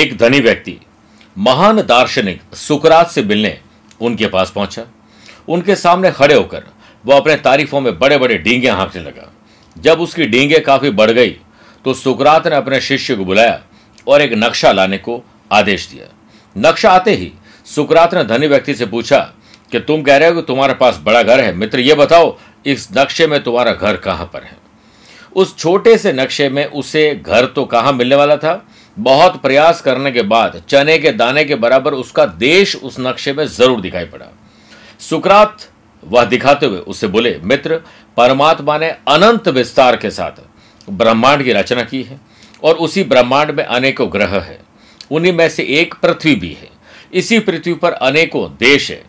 एक धनी व्यक्ति, महान दार्शनिक सुकरात से मिलने उनके पास पहुँचा। उनके सामने खड़े होकर वह अपने तारीफों में बड़े बड़े डींगे हाँकने लगा। जब उसकी डींगे काफ़ी बढ़ गई तो सुकरात ने अपने शिष्य को बुलाया और एक नक्शा लाने को आदेश दिया। नक्शा आते ही सुकरात ने धनी व्यक्ति से पूछा कि तुम कह रहे हो कि तुम्हारे पास बड़ा घर है। मित्र, ये बताओ, इस नक्शे में तुम्हारा घर कहाँ पर है? उस छोटे से नक्शे में उसे घर तो कहाँ मिलने वाला था? बहुत प्रयास करने के बाद, चने के दाने के बराबर उसका देश उस नक्शे में ज़रूर दिखाई पड़ा। सुकरात वह दिखाते हुए उससे बोले, मित्र, परमात्मा ने अनंत विस्तार के साथ ब्रह्मांड की रचना की है और उसी ब्रह्मांड में अनेकों ग्रह है। उन्हीं में से एक पृथ्वी भी है। इसी पृथ्वी पर अनेकों देश है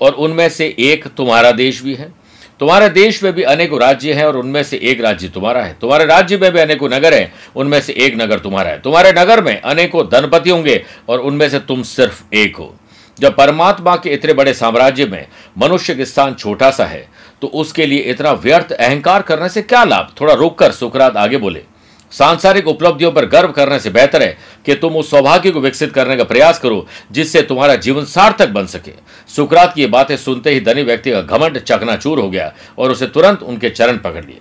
और उनमें से एक तुम्हारा देश भी है। तुम्हारे देश में भी अनेकों राज्य हैं और उनमें से एक राज्य तुम्हारा है। तुम्हारे राज्य में भी अनेकों नगर हैं, उनमें से एक नगर तुम्हारा है। तुम्हारे नगर में अनेकों धनपति होंगे और उनमें से तुम सिर्फ़ एक हो। जब परमात्मा के इतने बड़े साम्राज्य में मनुष्य का स्थान छोटा सा है तो उसके लिए इतना व्यर्थ अहंकार करने से क्या लाभ? थोड़ा रोककर सुकरात आगे बोले। सांसारिक उपलब्धियों पर गर्व करने से बेहतर है कि तुम उस सौभाग्य को विकसित करने का प्रयास करो, जिससे तुम्हारा जीवन सार्थक बन सके। सुकरात की ये बातें सुनते ही धनी व्यक्ति का घमंड चकनाचूर हो गया और उसे तुरंत उनके चरण पकड़ लिए।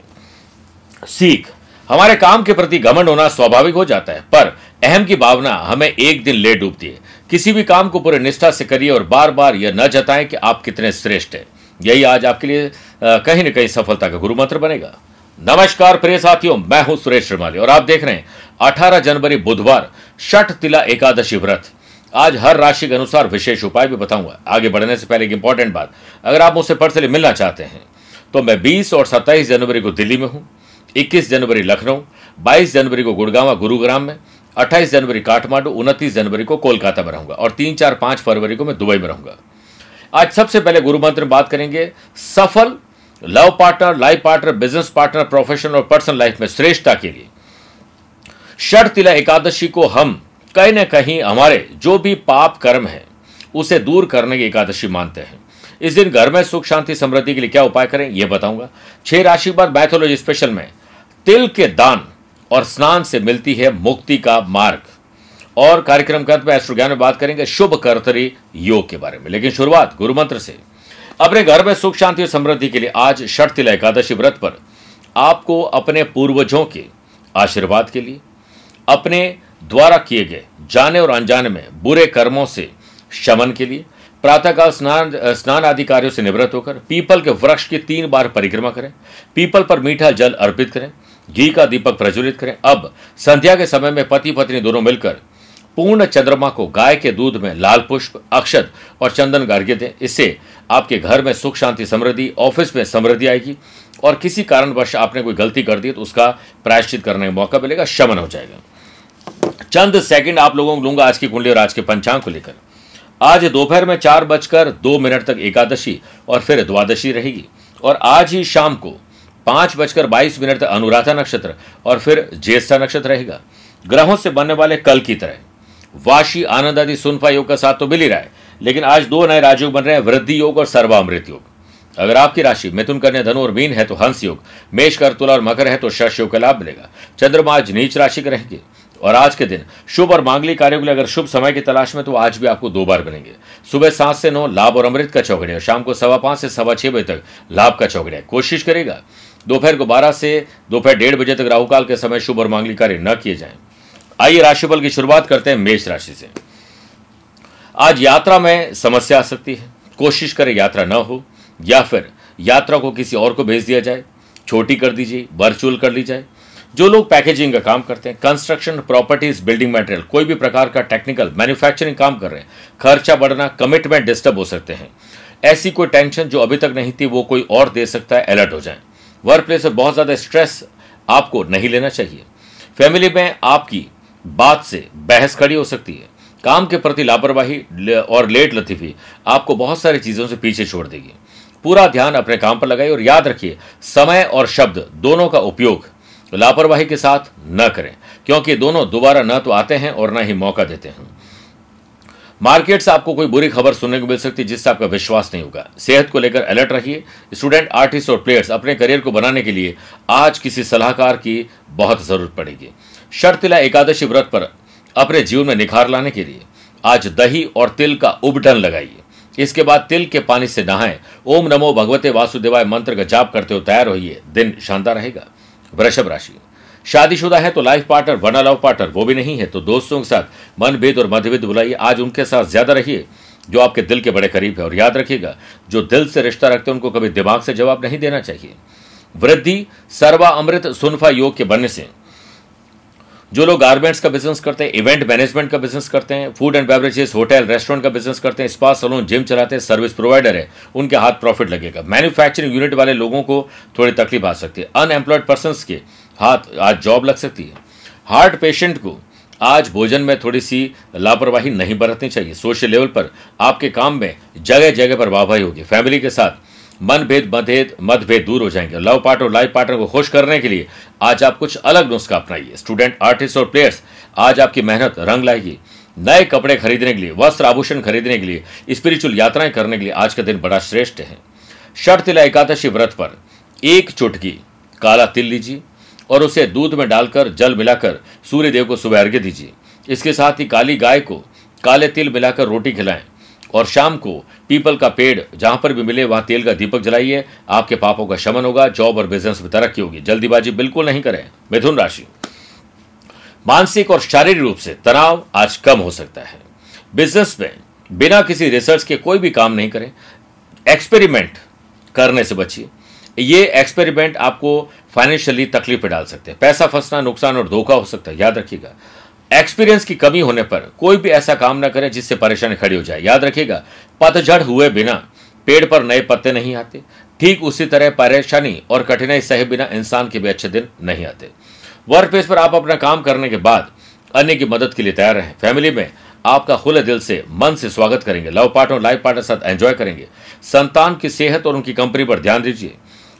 सीख, हमारे काम के प्रति घमंड होना स्वाभाविक हो जाता है, पर अहम की भावना हमें एक दिन ले डूबती है। किसी भी काम को पूरे निष्ठा से करिए और बार बार यह न जताएँ कि आप कितने श्रेष्ठ हैं। यही आज आपके लिए कहीं ना कहीं सफलता का गुरु मंत्र बनेगा। नमस्कार प्रिय साथियों, मैं हूँ सुरेश श्रीमाली और आप देख रहे हैं 18 जनवरी बुधवार छठ तिला एकादशी व्रत। आज हर राशि के अनुसार विशेष उपाय भी बताऊँगा। आगे बढ़ने से पहले एक इंपॉर्टेंट बात, अगर आप मुझसे पर्सनली मिलना चाहते हैं तो मैं 20 और 27 जनवरी को दिल्ली में हूँ 21 जनवरी लखनऊ 22 जनवरी को गुड़गांव, गुरुग्राम में 28 जनवरी काठमांडू, उनतीस जनवरी को कोलकाता में रहूँगा और तीन चार पाँच फरवरी को मैं दुबई में रहूँगा। आज सबसे पहले गुरु मंत्र में बात करेंगे, सफल love partner, life partner, business partner professional और पर्सनल लाइफ में श्रेष्ठता के लिए। षठ तिला एकादशी को हम कहीं ना कहीं हमारे जो भी पाप कर्म है, उसे दूर करने की एकादशी मानते हैं। इस दिन घर में सुख, शांति, समृद्धि के लिए क्या उपाय करें यह बताऊँगा। छह राशि बाद मैथोलॉजी स्पेशल में तिल के दान और स्नान से मिलती है मुक्ति का मार्ग। और कार्यक्रम के अंत में एस्ट्रो ज्ञान में बात करेंगे शुभ कर्तरी योग के बारे में। लेकिन शुरुआत गुरु मंत्र से अपने घर में सुख, शांति और समृद्धि के लिए आज षठ तिला एकादशी व्रत पर आपको अपने पूर्वजों के आशीर्वाद के लिए, अपने द्वारा किए गए जाने और अनजाने में बुरे कर्मों से शमन के लिए, प्रातःकाल स्नान स्नान आदि कार्यों से निवृत्त होकर पीपल के वृक्ष की तीन बार परिक्रमा करें, पीपल पर मीठा जल अर्पित करें, घी का दीपक प्रज्वलित करें। अब संध्या के समय में पति पत्नी दोनों मिलकर पूर्ण चंद्रमा को गाय के दूध में लाल पुष्प, अक्षत और चंदन गार्ग्य दें। इससे आपके घर में सुख, शांति, समृद्धि, ऑफ़िस में समृद्धि आएगी। और किसी कारणवश आपने कोई गलती कर दी तो उसका प्रायश्चित करने का मौका मिलेगा, शमन हो जाएगा। चंद सेकंड आप लोगों को लूँगा आज की कुंडली और आज के पंचांग को लेकर। आज दोपहर में चार बजकर दो मिनट तक एकादशी और फिर द्वादशी रहेगी। और आज ही शाम को पाँच बजकर बाईस मिनट तक अनुराधा नक्षत्र और फिर ज्येष्ठा नक्षत्र रहेगा। ग्रहों से बनने वाले कल की तरह। वाशी आनंद आदि सुनफा योग का साथ तो मिल ही रहा है, लेकिन आज दो नए राजयोग बन रहे हैं, वृद्धि योग और सर्वामृत योग। अगर आपकी राशि मिथुन कन्या, धनु और मीन है तो हंस योग, मेष कर, तुला और मकर है तो शश योग का लाभ मिलेगा। चंद्रमा आज नीच राशि के रहेंगे, और आज के दिन शुभ और मांगलिक कार्यों के लिए अगर शुभ समय की तलाश में तो आज भी आपको दो बार बनेंगे सुबह सात से नौ, लाभ और अमृत का चौकड़िया शाम को सवा पाँच से सवा छह बजे तक लाभ का चौकड़िया कोशिश करेगा, दोपहर को बारह से दोपहर डेढ़ बजे तक राहुकाल के समय शुभ और मांगलिक कार्य न किए जाएँ। आइए राशिफल की शुरुआत करते हैं मेष राशि से। आज यात्रा में समस्या आ सकती है। कोशिश करें यात्रा न हो, या फिर यात्रा को किसी और को भेज दिया जाए। छोटी कर दीजिए, वर्चुअल कर ली जाए। जो लोग पैकेजिंग का काम करते हैं कंस्ट्रक्शन प्रॉपर्टीज़ बिल्डिंग मटेरियल कोई भी प्रकार का टेक्निकल मैन्युफैक्चरिंग काम कर रहे हैं, खर्चा बढ़ना कमिटमेंट डिस्टर्ब हो सकते हैं। ऐसी कोई टेंशन जो अभी तक नहीं थी, वो कोई और दे सकता है अलर्ट हो जाए। वर्क प्लेस में बहुत ज़्यादा स्ट्रेस आपको नहीं लेना चाहिए। फैमिली में आपकी बात से बहस खड़ी हो सकती है। काम के प्रति लापरवाही और लेट लतीफी आपको बहुत सारी चीज़ों से पीछे छोड़ देगी। पूरा ध्यान अपने काम पर लगाइए और याद रखिए, समय और शब्द दोनों का उपयोग लापरवाही के साथ न करें, क्योंकि दोनों दोबारा न तो आते हैं और न ही मौका देते हैं। मार्केट से आपको कोई बुरी खबर सुनने को मिल सकती है, जिससे आपका विश्वास नहीं होगा। सेहत को लेकर अलर्ट रहिए। स्टूडेंट, आर्टिस्ट और प्लेयर्स अपने करियर को बनाने के लिए आज किसी सलाहकार की बहुत ज़रूरत पड़ेगी। शर्तिला एकादशी व्रत पर अपने जीवन में निखार लाने के लिए आज दही और तिल का उबटन लगाइए। इसके बाद तिल के पानी से नहाएँ। ओम नमो भगवते वासुदेवाय मंत्र का जाप करते हुए तैयार होइए। दिन शानदार रहेगा। वृषभ राशि। शादीशुदा है तो लाइफ पार्टनर बना लव पार्टनर वो भी नहीं है। तो दोस्तों के साथ मनभेद और मतभेद बुलाइए। आज उनके साथ ज़्यादा रहिए, जो आपके दिल के बड़े करीब है और याद रखिएगा, जो दिल से रिश्ता रखते हैं, उनको कभी दिमाग से जवाब नहीं देना चाहिए। वृद्धि सर्वा अमृत सुनफा योग के बनने से जो लोग गारमेंट्स का बिज़नेस करते हैं इवेंट मैनेजमेंट का बिज़नेस करते हैं food and beverages hotel restaurant का बिज़नेस करते हैं स्पा सलून जिम चलाते हैं सर्विस प्रोवाइडर है, उनके हाथ प्रॉफिट लगेगा। मैन्युफैक्चरिंग यूनिट वाले लोगों को थोड़ी तकलीफ़ आ सकती है। अनएम्प्लॉयड पर्सन के हाथ आज जॉब लग सकती है। हार्ट पेशेंट को आज भोजन में थोड़ी सी लापरवाही नहीं बरतनी चाहिए। सोशल लेवल पर आपके काम में जगह जगह पर वाहवाही होगी। फैमिली के साथ मनभेद, मतभेद मतभेद दूर हो जाएँगे। लव पार्टनर और लाइफ पार्टनर को खुश करने के लिए आज आप कुछ अलग नुस्खा अपनाइए। स्टूडेंट, आर्टिस्ट और प्लेयर्स, आज आपकी मेहनत रंग लाएगी। नए कपड़े खरीदने के लिए, वस्त्र आभूषण खरीदने के लिए स्पिरिचुअल यात्राएँ करने के लिए आज का दिन बड़ा श्रेष्ठ है। शर्त तिला एकादशी व्रत पर एक चुटकी काला तिल लीजिए और उसे दूध में डालकर, जल मिलाकर सूर्य देव को सुबह अर्घ्य दीजिए। इसके साथ ही काली गाय को काले तिल मिलाकर रोटी खिलाएँ। और शाम को पीपल का पेड़ जहाँ पर भी मिले, वहाँ तेल का दीपक जलाइए। आपके पापों का शमन होगा, जॉब और बिज़नेस में तरक्की होगी। जल्दीबाजी बिल्कुल नहीं करें। मिथुन राशि। मानसिक और शारीरिक रूप से तनाव आज कम हो सकता है। बिज़नेस में बिना किसी रिसर्च के कोई भी काम नहीं करें। एक्सपेरिमेंट करने से बचिए। ये एक्सपेरिमेंट आपको फाइनेंशियली तकलीफ़ में डाल सकते हैं। पैसा फंसना, नुकसान और धोखा हो सकता है। याद रखिएगा। एक्सपीरियंस की कमी होने पर कोई भी ऐसा काम ना करें जिससे परेशानी खड़ी हो जाए। याद रखिएगा, पतझड़ हुए बिना पेड़ पर नए पत्ते नहीं आते। ठीक उसी तरह परेशानी और कठिनाई सहे बिना इंसान के भी अच्छे दिन नहीं आते। वर्क प्लेस पर आप अपना काम करने के बाद अन्य की मदद के लिए तैयार रहें। फैमिली में आपका खुले दिल से, मन से स्वागत करेंगे। लव पार्टनर लाइफ पार्टनर साथ एंजॉय करेंगे। संतान की सेहत और उनकी कंपनी पर ध्यान दीजिए।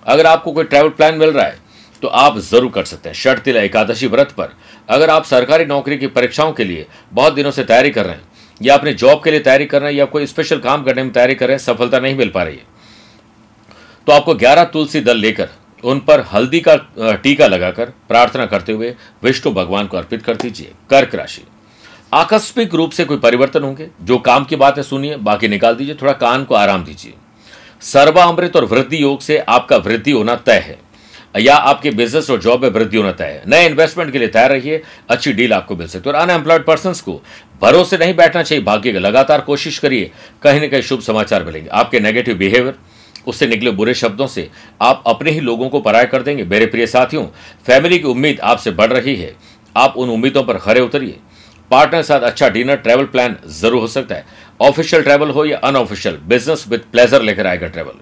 अगर आपको कोई ट्रैवल प्लान मिल रहा है तो आप ज़रूर कर सकते हैं। शर्त तिला एकादशी व्रत पर अगर आप सरकारी नौकरी की परीक्षाओं के लिए बहुत दिनों से तैयारी कर रहे हैं, या अपने जॉब के लिए तैयारी कर रहे हैं, या कोई स्पेशल काम करने में तैयारी कर रहे हैं, सफलता नहीं मिल पा रही है। तो आपको ग्यारह तुलसी दल लेकर उन पर हल्दी का टीका लगाकर प्रार्थना करते हुए विष्णु भगवान को अर्पित कर दीजिए। कर्क राशि। आकस्मिक रूप से कोई परिवर्तन होंगे, जो काम की बात है सुनिए, बाकी निकाल दीजिए, थोड़ा कान को आराम दीजिए। सर्वामृत और वृद्धि योग से आपका वृद्धि होना तय है। या आपके बिज़नेस और जॉब में वृद्धि होना तय है। नए इन्वेस्टमेंट के लिए तैयार रहिए। अच्छी डील आपको मिल सकती है। और अनएम्प्लॉयड पर्सन को भरोसे नहीं बैठना चाहिए। भाग्य का लगातार कोशिश करिए। कहीं ना कहीं शुभ समाचार मिलेंगे। आपके नेगेटिव बिहेवियर उससे निकले बुरे शब्दों से आप अपने ही लोगों को पराय कर देंगे। मेरे प्रिय साथियों फैमिली की उम्मीद आपसे बढ़ रही है। आप उन उम्मीदों पर खड़े उतरिए। पार्टनर के साथ अच्छा डिनर ट्रैवल प्लान ज़रूर हो सकता है। ऑफिशियल ट्रैवल हो या अनऑफिशियल बिज़नेस विद प्लेजर लेकर आएगा ट्रैवल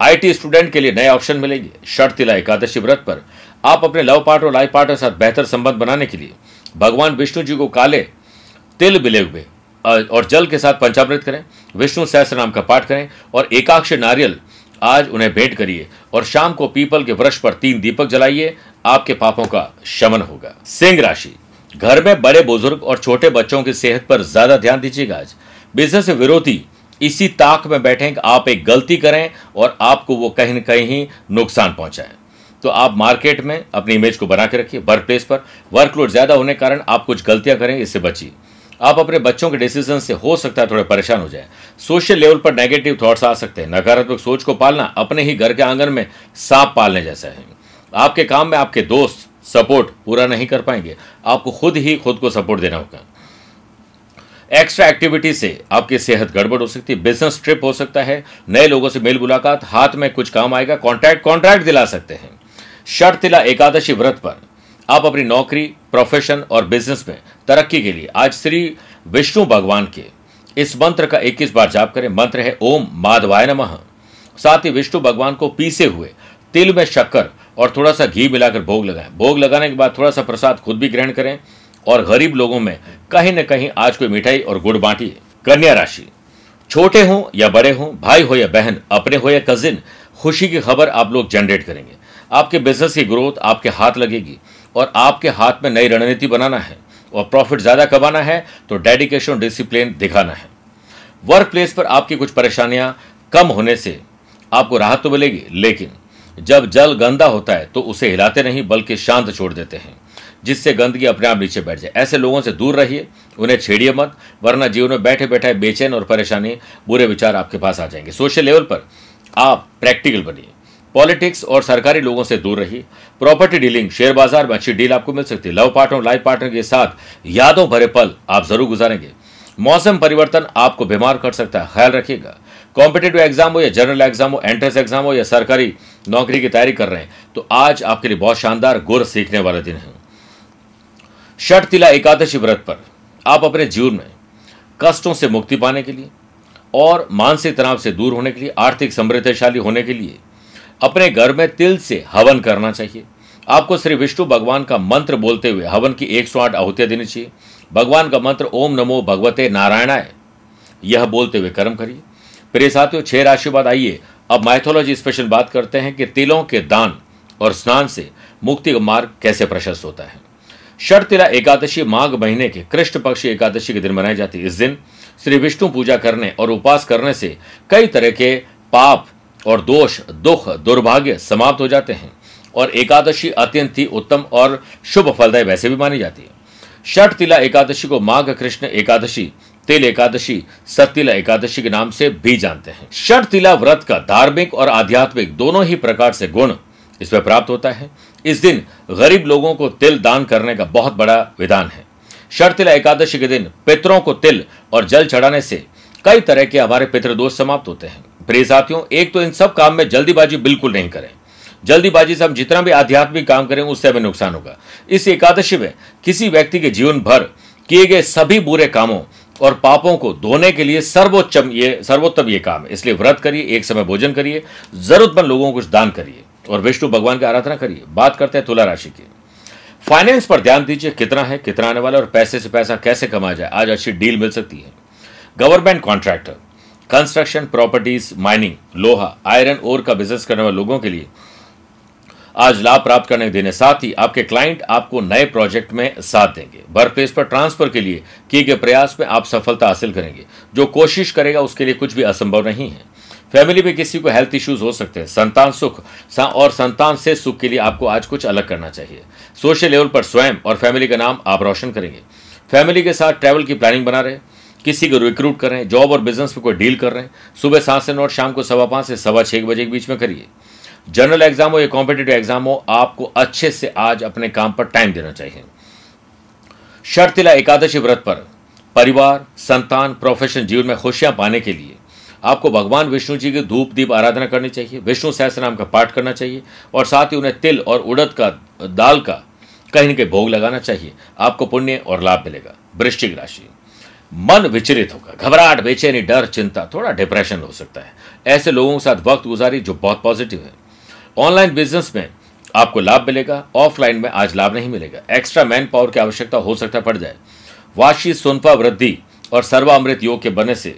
आईटी स्टूडेंट के लिए नए ऑप्शन मिलेंगे। शर्त तिला एकादशी व्रत पर। आप अपने लव पार्टनर और लाइफ पार्टनर साथ बेहतर संबंध बनाने के लिए भगवान विष्णु जी को काले तिल मिले हुए और जल के साथ पंचामृत करें, विष्णु सहस्त्र नाम का पाठ करें, और एकाक्ष नारियल आज उन्हें भेंट करिए, और शाम को पीपल के वृक्ष पर तीन दीपक जलाइए, आपके पापों का शमन होगा। सिंह राशि। घर में बड़े बुज़ुर्ग और छोटे बच्चों की सेहत पर ज़्यादा ध्यान दीजिएगा आज। बिज़नेस विरोधी इसी ताक में बैठे कि आप एक गलती करें और आपको वो कहीं ना कहीं नुकसान पहुँचाए। तो आप मार्केट में अपनी इमेज को बना के रखिए, वर्क प्लेस पर। वर्कलोड ज़्यादा होने के कारण आप कुछ गलतियाँ करें, इससे बचिए। आप अपने बच्चों के डिसीज़न से हो सकता है थोड़े परेशान हो जाए। सोशल लेवल पर नेगेटिव थॉट्स आ सकते हैं। नकारात्मक सोच को पालना अपने ही घर के आँगन में सांप पालने जैसा है। आपके काम में आपके दोस्त सपोर्ट पूरा नहीं कर पाएँगे। आपको खुद ही खुद को सपोर्ट देना होगा। एक्स्ट्रा एक्टिविटी से आपकी सेहत गड़बड़ हो सकती है बिज़नेस ट्रिप हो सकता है, नए लोगों से मेल मुलाकात, हाथ में कुछ काम आएगा कॉन्ट्रैक्ट कॉन्ट्रैक्ट दिला सकते हैं। शर्त तिला एकादशी व्रत पर। आप अपनी नौकरी प्रोफेशन और बिज़नेस में तरक्की के लिए आज श्री विष्णु भगवान के इस मंत्र का 21 बार जाप करें। मंत्र है, ओम माधवाय नमः। साथ ही विष्णु भगवान को पीसे हुए तिल में शक्कर और थोड़ा सा घी मिलाकर भोग लगाएँ। भोग लगाने के बाद थोड़ा सा प्रसाद खुद भी ग्रहण करें। और गरीब लोगों में कहीं न कहीं आज कोई मिठाई और गुड़ बांटी कन्या राशि। छोटे हों या बड़े हों, भाई हो या बहन, अपने हो या कजिन खुशी की खबर आप लोग जनरेट करेंगे। आपके बिज़नेस की ग्रोथ आपके हाथ लगेगी और आपके हाथ में नई रणनीति बनाना है और प्रॉफिट ज़्यादा कमाना है तो डेडिकेशन डिसिप्लिन दिखाना है। वर्क प्लेस पर आपकी कुछ परेशानियाँ कम होने से आपको राहत तो मिलेगी, लेकिन जब जल गंदा होता है तो उसे हिलाते नहीं, बल्कि शांत छोड़ देते हैं। जिससे गंदगी अपने आप नीचे बैठ जाए। ऐसे लोगों से दूर रहिए, उन्हें छेड़िए मत, वरना जीवन में बैठे बैठे बेचैन और परेशानी, बुरे विचार आपके पास आ जाएँगे। सोशल लेवल पर आप प्रैक्टिकल बनिए। पॉलिटिक्स और सरकारी लोगों से दूर रहिए। प्रॉपर्टी डीलिंग, शेयर बाज़ार में अच्छी डील आपको मिल सकती है। लव पार्टनर, लाइफ पार्टनर के साथ यादों भरे पल आप ज़रूर गुजारेंगे। मौसम परिवर्तन आपको बीमार कर सकता है, ख्याल रखिएगा। कॉम्पिटेटिव एग्ज़ाम हो या जनरल एग्ज़ाम हो, एंट्रेंस एग्ज़ाम हो या सरकारी नौकरी की तैयारी कर रहे हैं तो आज आपके लिए बहुत शानदार गुर सीखने वाला दिन है। षट तिला एकादशी व्रत पर। आप अपने जीवन में कष्टों से मुक्ति पाने के लिए और मानसिक तनाव से दूर होने के लिए, आर्थिक समृद्धशाली होने के लिए अपने घर में तिल से हवन करना चाहिए। आपको श्री विष्णु भगवान का मंत्र बोलते हुए हवन की एक सौ आठ आहुतियाँ देनी चाहिए। भगवान का मंत्र, ओम नमो भगवते नारायणाय, यह बोलते हुए कर्म करिए। प्रिय साथियों, छह राशि बाद आइए। अब माइथोलॉजी स्पेशल बात करते हैं कि तिलों के दान और स्नान से मुक्ति का मार्ग कैसे प्रशस्त होता है। तिला एकादशी माघ महीने के कृष्ण पक्ष एकादशी के दिन मनाई जाती है। इस दिन श्री विष्णु पूजा करने और उपास करने से कई तरह के पाप और दोष, दुख, दुर्भाग्य समाप्त हो जाते हैं और एकादशी अत्यंत ही उत्तम और शुभ फलदायी वैसे भी मानी जाती है। षठ तिला एकादशी को माघ कृष्ण एकादशी, तिल एकादशी सतिला एकादशी के नाम से भी जानते हैं। षठ तिला व्रत का धार्मिक और आध्यात्मिक दोनों ही प्रकार से गुण इसमें प्राप्त होता है। इस दिन गरीब लोगों को तिल दान करने का बहुत बड़ा विधान है। तिला एकादशी के दिन पितरों को तिल और जल चढ़ाने से कई तरह के हमारे पितृदोष समाप्त होते हैं। प्रिय साथियों, एक तो इन सब काम में जल्दीबाजी बिल्कुल नहीं करें। जल्दीबाजी से हम जितना भी आध्यात्मिक काम करें, उससे हमें नुकसान होगा। इस एकादशी में किसी व्यक्ति के जीवन भर किए गए सभी बुरे कामों और पापों को धोने के लिए सर्वोच्चम ये, सर्वोत्तम ये काम। है इसलिए व्रत करिए, एक समय भोजन करिए, जरूरतमंद लोगों को कुछ दान करिए। और विष्णु भगवान की आराधना करिए। बात करते हैं तुला राशि की। फाइनेंस पर ध्यान दीजिए, कितना है, कितना आने वाला और पैसे से पैसा कैसे कमाया जाए। आज अच्छी डील मिल सकती है। Government contractor construction properties mining लोहा आयरन ओर का बिज़नेस करने वाले लोगों के लिए आज लाभ प्राप्त करने देने। साथ ही आपके क्लाइंट आपको नए प्रोजेक्ट में साथ देंगे। वर्क प्लेस पर ट्रांसफ़र के लिए किए गए प्रयास में आप सफलता हासिल करेंगे। जो कोशिश करेगा उसके लिए कुछ भी असंभव नहीं है। फैमिली में किसी को हेल्थ इश्यूज़ हो सकते हैं, संतान सुख और संतान से सुख के लिए आपको आज कुछ अलग करना चाहिए। सोशल लेवल पर स्वयं और फैमिली का नाम आप रोशन करेंगे। फैमिली के साथ ट्रैवल की प्लानिंग बना रहे किसी को रिक्रूट कर रहे हैं जॉब और बिज़नेस में कोई डील कर रहे हैं, सुबह सात से नौ, शाम को सवा पाँच से सवा छः बजे के बीच में करिए। जनरल एग्ज़ाम हो या कॉम्पिटेटिव एग्ज़ाम हो, आपको अच्छे से आज अपने काम पर टाइम देना चाहिए। शर्तिला एकादशी व्रत पर, परिवार, संतान प्रोफेशनल जीवन में खुशियाँ पाने के लिए आपको भगवान विष्णु जी की धूप दीप आराधना करनी चाहिए, विष्णु सहस्त्र नाम का पाठ करना चाहिए, और साथ ही उन्हें तिल और उड़द का, दाल का, कहीं न कहीं भोग लगाना चाहिए, आपको पुण्य और लाभ मिलेगा, वृश्चिक राशि। मन विचलित होगा घबराहट, बेचैनी, डर, चिंता, थोड़ा डिप्रेशन हो सकता है। ऐसे लोगों के साथ वक्त गुजारी जो बहुत पॉजिटिव है। ऑनलाइन बिज़नेस में आपको लाभ मिलेगा ऑफलाइन में आज लाभ नहीं मिलेगा। एक्स्ट्रा मैन पावर की आवश्यकता हो सकता पड़ जाए। वाशी सुनफा वृद्धि और सर्वामृत योग के बनने से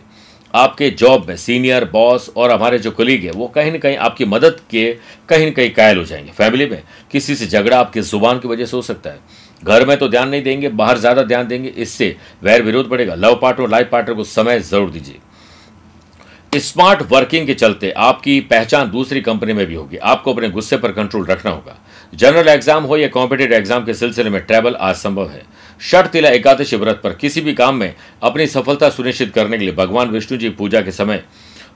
आपके जॉब में सीनियर बॉस और हमारे जो कलीग है, वो कहीं ना कहीं आपकी मदद के कहीं ना कहीं कायल हो जाएँगे। फैमिली में किसी से झगड़ा आपकी ज़ुबान की वजह से हो सकता है। घर में तो ध्यान नहीं देंगे, बाहर ज़्यादा ध्यान देंगे, इससे वैर विरोध बढ़ेगा। लव पार्टनर लाइफ पार्टनर को समय ज़रूर दीजिए। स्मार्ट वर्किंग के चलते आपकी पहचान दूसरी कंपनी में भी होगी। आपको अपने गुस्से पर कंट्रोल रखना होगा। जनरल एग्ज़ाम हो या कॉम्पिटेटिव एग्ज़ाम के सिलसिले में ट्रैवल आज संभव है। षट तिला एकादशी व्रत पर किसी भी काम में अपनी सफलता सुनिश्चित करने के लिए भगवान विष्णु जी पूजा के समय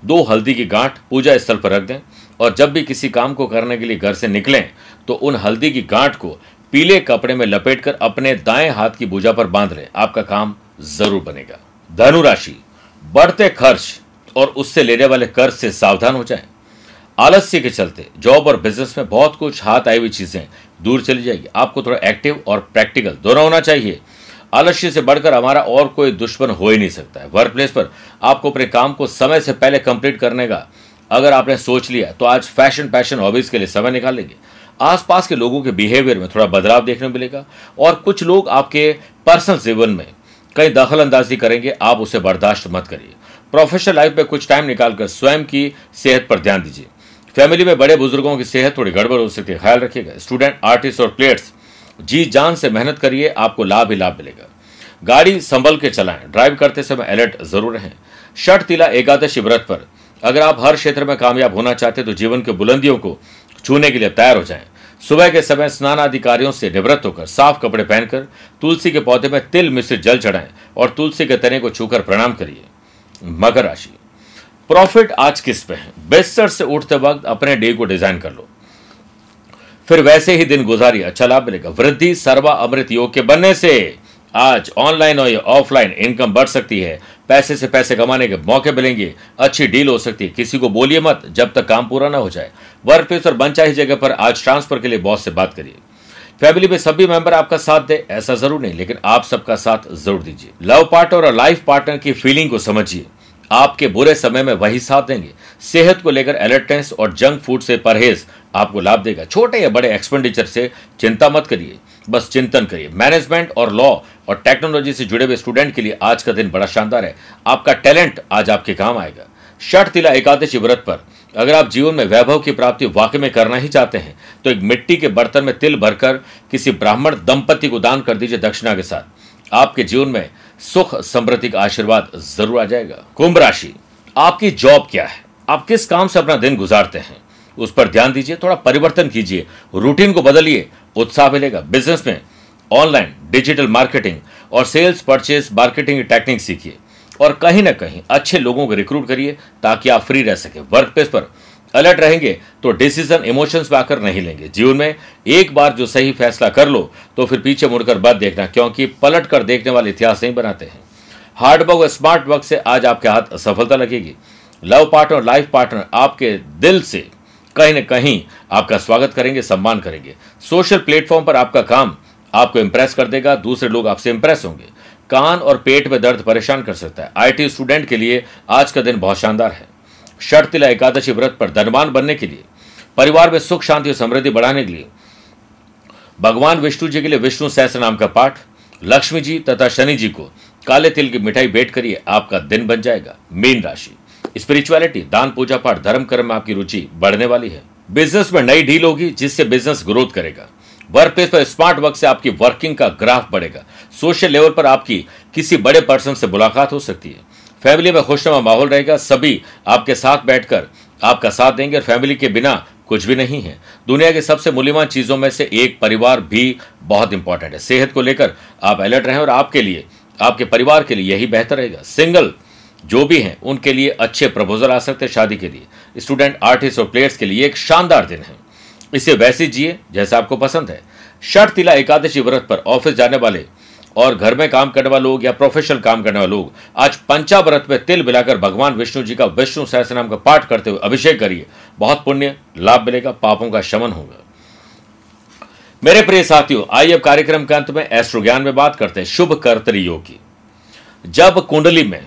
दो हल्दी की गांठ पूजा स्थल पर रख दें और जब भी किसी काम को करने के लिए घर से निकलें तो उन हल्दी की गांठ को पीले कपड़े में लपेटकर अपने दाएँ हाथ की भुजा पर बाँध लें। आपका काम ज़रूर बनेगा। धनुराशि बढ़ते खर्च और उससे लेने वाले कर्ज से सावधान हो जाएँ। आलस्य के चलते जॉब और बिज़नेस में बहुत कुछ हाथ आई हुई चीज़ें दूर चली जाएगी। आपको थोड़ा एक्टिव और प्रैक्टिकल दोनों होना चाहिए। आलस्य से बढ़कर हमारा और कोई दुश्मन हो ही नहीं सकता है। वर्क प्लेस पर आपको अपने काम को समय से पहले कंप्लीट करने का अगर आपने सोच लिया तो आज फ़ैशन पैशन हॉबीज के लिए समय निकाल लेंगे। आसपास के लोगों के बिहेवियर में थोड़ा बदलाव देखने को मिलेगा और कुछ लोग आपके पर्सनल जीवन में कहीं दखल अंदाजी करेंगे। आप उसे बर्दाश्त मत करिए। प्रोफेशनल लाइफ में कुछ टाइम निकालकर स्वयं की सेहत पर ध्यान दीजिए। फैमिली में बड़े बुज़ुर्गों की सेहत थोड़ी गड़बड़ हो सकती है। ख्याल रखिएगा, स्टूडेंट, आर्टिस्ट और प्लेयर्स, जी जान से मेहनत करिए, आपको लाभ ही लाभ मिलेगा। गाड़ी संभल के चलाएँ, ड्राइव करते समय अलर्ट ज़रूर रहें। षट तिला एकादशी व्रत पर, अगर आप हर क्षेत्र में कामयाब होना चाहते हैं तो जीवन के बुलंदियों को छूने के लिए तैयार हो जाएँ। सुबह के समय स्नान आदि कार्यों से निवृत्त होकर साफ़ कपड़े पहनकर तुलसी के पौधे में तिल मिश्रित जल चढ़ाएँ और तुलसी के तने को छूकर प्रणाम करिए। मकर राशि। प्रॉफिट आज किस पे है? बिस्तर से उठते वक्त अपने डे को डिज़ाइन कर लो। फिर वैसे ही दिन गुजारिए अच्छा लाभ मिलेगा। वृद्धि सर्वा अमृत योग के बनने से आज ऑनलाइन और ऑफलाइन इनकम बढ़ सकती है। पैसे से पैसे कमाने के मौके मिलेंगे, अच्छी डील हो सकती है। किसी को बोलिए मत, जब तक काम पूरा ना हो जाए। वर्क प्लेस और बनचाही जगह पर आज ट्रांसफ़र के लिए बॉस से बात करिए। फैमिली में सभी मेंबर आपका साथ दे, ऐसा ज़रूर नहीं, लेकिन आप सबका साथ ज़रूर दीजिए। लव पार्टनर और लाइफ पार्टनर की फीलिंग को समझिए। आपके बुरे समय में वही साथ देंगे। सेहत को लेकर अलर्टनेस और जंक फ़ूड से परहेज आपको लाभ देगा। छोटे या बड़े एक्सपेंडिचर से चिंता मत करिए। बस चिंतन करिए। मैनेजमेंट और लॉ और टेक्नोलॉजी से जुड़े हुए स्टूडेंट के लिए आज का दिन बड़ा शानदार है। आपका टैलेंट आज आपके काम आएगा। शट तिला, एकादशी व्रत पर अगर आप जीवन में वैभव की प्राप्ति वाकई में करना ही चाहते हैं तो एक मिट्टी के बर्तन में तिल भरकर किसी ब्राह्मण दंपति को दान कर दीजिए दक्षिणा के साथ। आपके जीवन में सुख समृद्धि का आशीर्वाद ज़रूर आ जाएगा। कुंभ राशि, आपकी जॉब क्या है? आप किस काम से अपना दिन गुजारते हैं? उस पर ध्यान दीजिए, थोड़ा परिवर्तन कीजिए रूटीन को बदलिए, उत्साह मिलेगा। बिज़नेस में ऑनलाइन डिजिटल मार्केटिंग और सेल्स परचेस मार्केटिंग की टेक्निक सीखिए और कहीं ना कहीं अच्छे लोगों को रिक्रूट करिए ताकि आप फ्री रह सके। वर्क प्लेस पर अलर्ट रहेंगे तो डिसीज़न इमोशंस में आकर नहीं लेंगे। जीवन में एक बार जो सही फैसला कर लो तो फिर पीछे मुड़कर बद देखना, क्योंकि पलट कर देखने वाले इतिहास नहीं बनाते हैं। हार्ड वर्क और स्मार्ट वर्क से आज आपके हाथ सफलता लगेगी। लव पार्टनर लाइफ पार्टनर आपके दिल से कहीं ना कहीं आपका स्वागत करेंगे, सम्मान करेंगे। सोशल प्लेटफॉर्म पर आपका काम आपको इंप्रेस कर देगा, दूसरे लोग आपसे इंप्रेस होंगे। कान और पेट में दर्द परेशान कर सकता है। आईटी स्टूडेंट के लिए आज का दिन बहुत शानदार है। शर्तिला एकादशी व्रत पर धनवान बनने के लिए, परिवार में सुख, शांति और समृद्धि बढ़ाने के लिए, भगवान विष्णु जी के लिए विष्णु सहस्र नाम का पाठ, लक्ष्मी जी तथा शनि जी को काले तिल की मिठाई भेंट करिए आपका दिन बन जाएगा, मीन राशि। स्पिरिचुअलिटी दान, पूजा पाठ, धर्म, कर्म में आपकी रुचि बढ़ने वाली है। बिज़नेस में नई डील होगी जिससे बिज़नेस ग्रोथ करेगा। वर्क प्लेस पर स्मार्ट वर्क से आपकी वर्किंग का ग्राफ बढ़ेगा। सोशल लेवल पर आपकी किसी बड़े पर्सन से मुलाकात हो सकती है। फैमिली में खुशनुमा माहौल रहेगा, सभी आपके साथ बैठकर आपका साथ देंगे और फैमिली के बिना कुछ भी नहीं है। दुनिया की सबसे मूल्यवान चीज़ों में से एक परिवार भी बहुत इंपॉर्टेंट है। सेहत को लेकर आप अलर्ट रहें और आपके लिए, आपके परिवार के लिए यही बेहतर रहेगा। सिंगल जो भी हैं, उनके लिए अच्छे प्रपोजल आ सकते हैं शादी के लिए। स्टूडेंट आर्टिस्ट और प्लेयर्स के लिए एक शानदार दिन है। इसे वैसे जिए जैसा आपको पसंद है। शर्त तिला एकादशी व्रत पर ऑफ़िस जाने वाले और घर में काम करने वाले लोग या प्रोफेशनल काम करने वाले लोग, आज पंचाव्रत में तिल मिलाकर भगवान विष्णु जी का विष्णु सहस्त्र नाम का पाठ करते हुए अभिषेक करिए। बहुत पुण्य, लाभ मिलेगा, पापों का शमन होगा। मेरे प्रिय साथियों, आइए अब कार्यक्रम के अंत में एस्ट्रो ज्ञान में बात करते हैं। शुभ कर्तरी योग। की जब कुंडली में,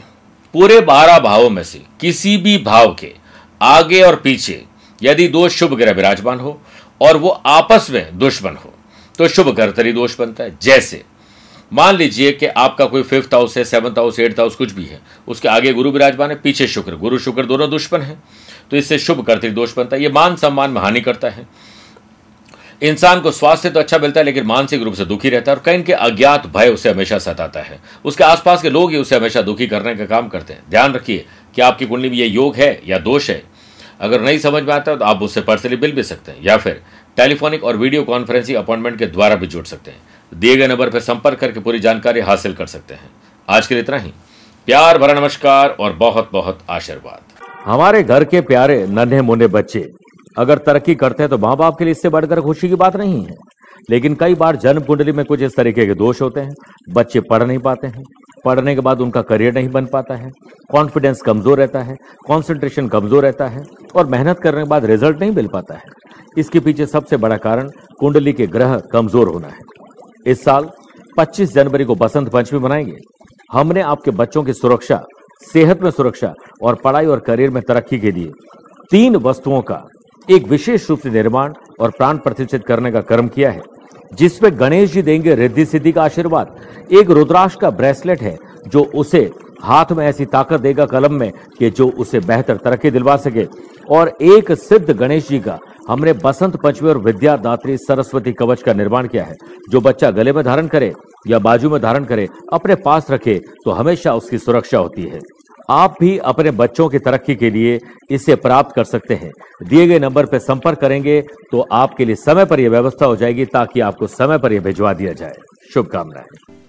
पूरे बारह भावों में से किसी भी भाव के आगे और पीछे यदि दो शुभ ग्रह विराजमान हो और वो आपस में दुश्मन हो तो शुभ कर्तरी दोष बनता है। जैसे मान लीजिए कि आपका कोई फिफ्थ हाउस है सेवंथ हाउस एट्थ हाउस कुछ भी है। उसके आगे गुरु विराजमान है, पीछे शुक्र। गुरु, शुक्र दोनों दुश्मन है। तो इससे शुभ कर्तरी दोष बनता है। ये मान सम्मान में हानि करता है। इंसान को स्वास्थ्य तो अच्छा मिलता है, लेकिन मानसिक रूप से दुखी रहता है और कहीं के अज्ञात भय उसे हमेशा सताता है। उसके आसपास के लोग ही उसे हमेशा दुखी करने का काम करते हैं। ध्यान रखिए कि आपकी कुंडली में ये योग है या दोष है। अगर नहीं समझ में आता है तो आप उससे पर्सनली बिल भी सकते हैं या फिर टेलीफोनिक और वीडियो कॉन्फ्रेंसिंग अपॉइंटमेंट के द्वारा भी जुड़ सकते हैं। दिए गए नंबर पर संपर्क करके पूरी जानकारी हासिल कर सकते हैं। आज के लिए इतना ही। प्यार भरा नमस्कार और बहुत बहुत आशीर्वाद। हमारे घर के प्यारे नन्हे मुन्ने बच्चे, अगर तरक्की करते हैं तो माँ बाप के लिए इससे बढ़कर खुशी की बात नहीं है। लेकिन कई बार जन्म कुंडली में कुछ इस तरीके के दोष होते हैं। बच्चे पढ़ नहीं पाते हैं। पढ़ने के बाद उनका करियर नहीं बन पाता है। कॉन्फिडेंस कमज़ोर रहता है। कॉन्सेंट्रेशन कमज़ोर रहता है और मेहनत करने के बाद रिज़ल्ट नहीं मिल पाता है। इसके पीछे सबसे बड़ा कारण कुंडली के ग्रह कमज़ोर होना है। इस साल 25 जनवरी को बसंत पंचमी मनाएँगे। हमने आपके बच्चों की सुरक्षा, सेहत में सुरक्षा और पढ़ाई और करियर में तरक्की के लिए तीन वस्तुओं का एक विशेष रूप से निर्माण और प्राण प्रतिष्ठित करने का कर्म किया है, जिसमें गणेश जी देंगे रिद्धि सिद्धि का आशीर्वाद। एक रुद्राक्ष का ब्रेसलेट है, जो उसे हाथ में ऐसी ताकत देगा कलम में कि जो उसे बेहतर तरक्की दिलवा सके। और एक सिद्ध गणेश जी का हमने बसंत पंचमी और विद्यादात्री सरस्वती कवच का निर्माण किया है। जो बच्चा गले में धारण करे या बाजू में धारण करे, अपने पास रखे तो हमेशा उसकी सुरक्षा होती है। आप भी अपने बच्चों की तरक्की के लिए इसे प्राप्त कर सकते हैं। दिए गए नंबर पर संपर्क करेंगे तो आपके लिए समय पर यह व्यवस्था हो जाएगी ताकि आपको समय पर यह भिजवा दिया जाए। शुभकामनाएँ।